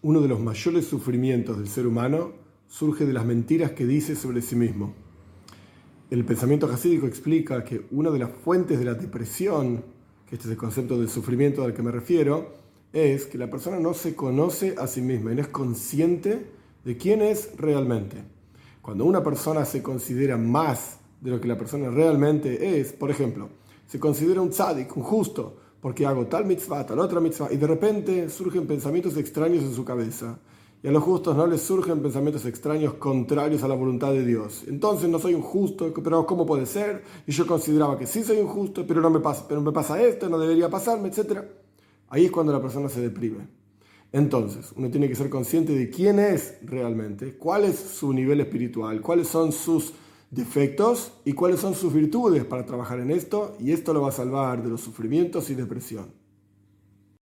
Uno de los mayores sufrimientos del ser humano surge de las mentiras que dice sobre sí mismo. El pensamiento jasídico explica que una de las fuentes de la depresión, que este es el concepto del sufrimiento al que me refiero, es que la persona no se conoce a sí misma y no es consciente de quién es realmente. Cuando una persona se considera más de lo que la persona realmente es, por ejemplo, se considera un tzadik, un justo, porque hago tal mitzvah, tal otra mitzvah, y de repente surgen pensamientos extraños en su cabeza. Y a los justos no les surgen pensamientos extraños contrarios a la voluntad de Dios. Entonces no soy un justo, pero ¿cómo puede ser? Y yo consideraba que sí soy un justo, pero no me pasa, pero me pasa esto, no debería pasarme, etc. Ahí es cuando la persona se deprime. Entonces, uno tiene que ser consciente de quién es realmente, cuál es su nivel espiritual, cuáles son sus defectos y cuáles son sus virtudes para trabajar en esto, y esto lo va a salvar de los sufrimientos y depresión.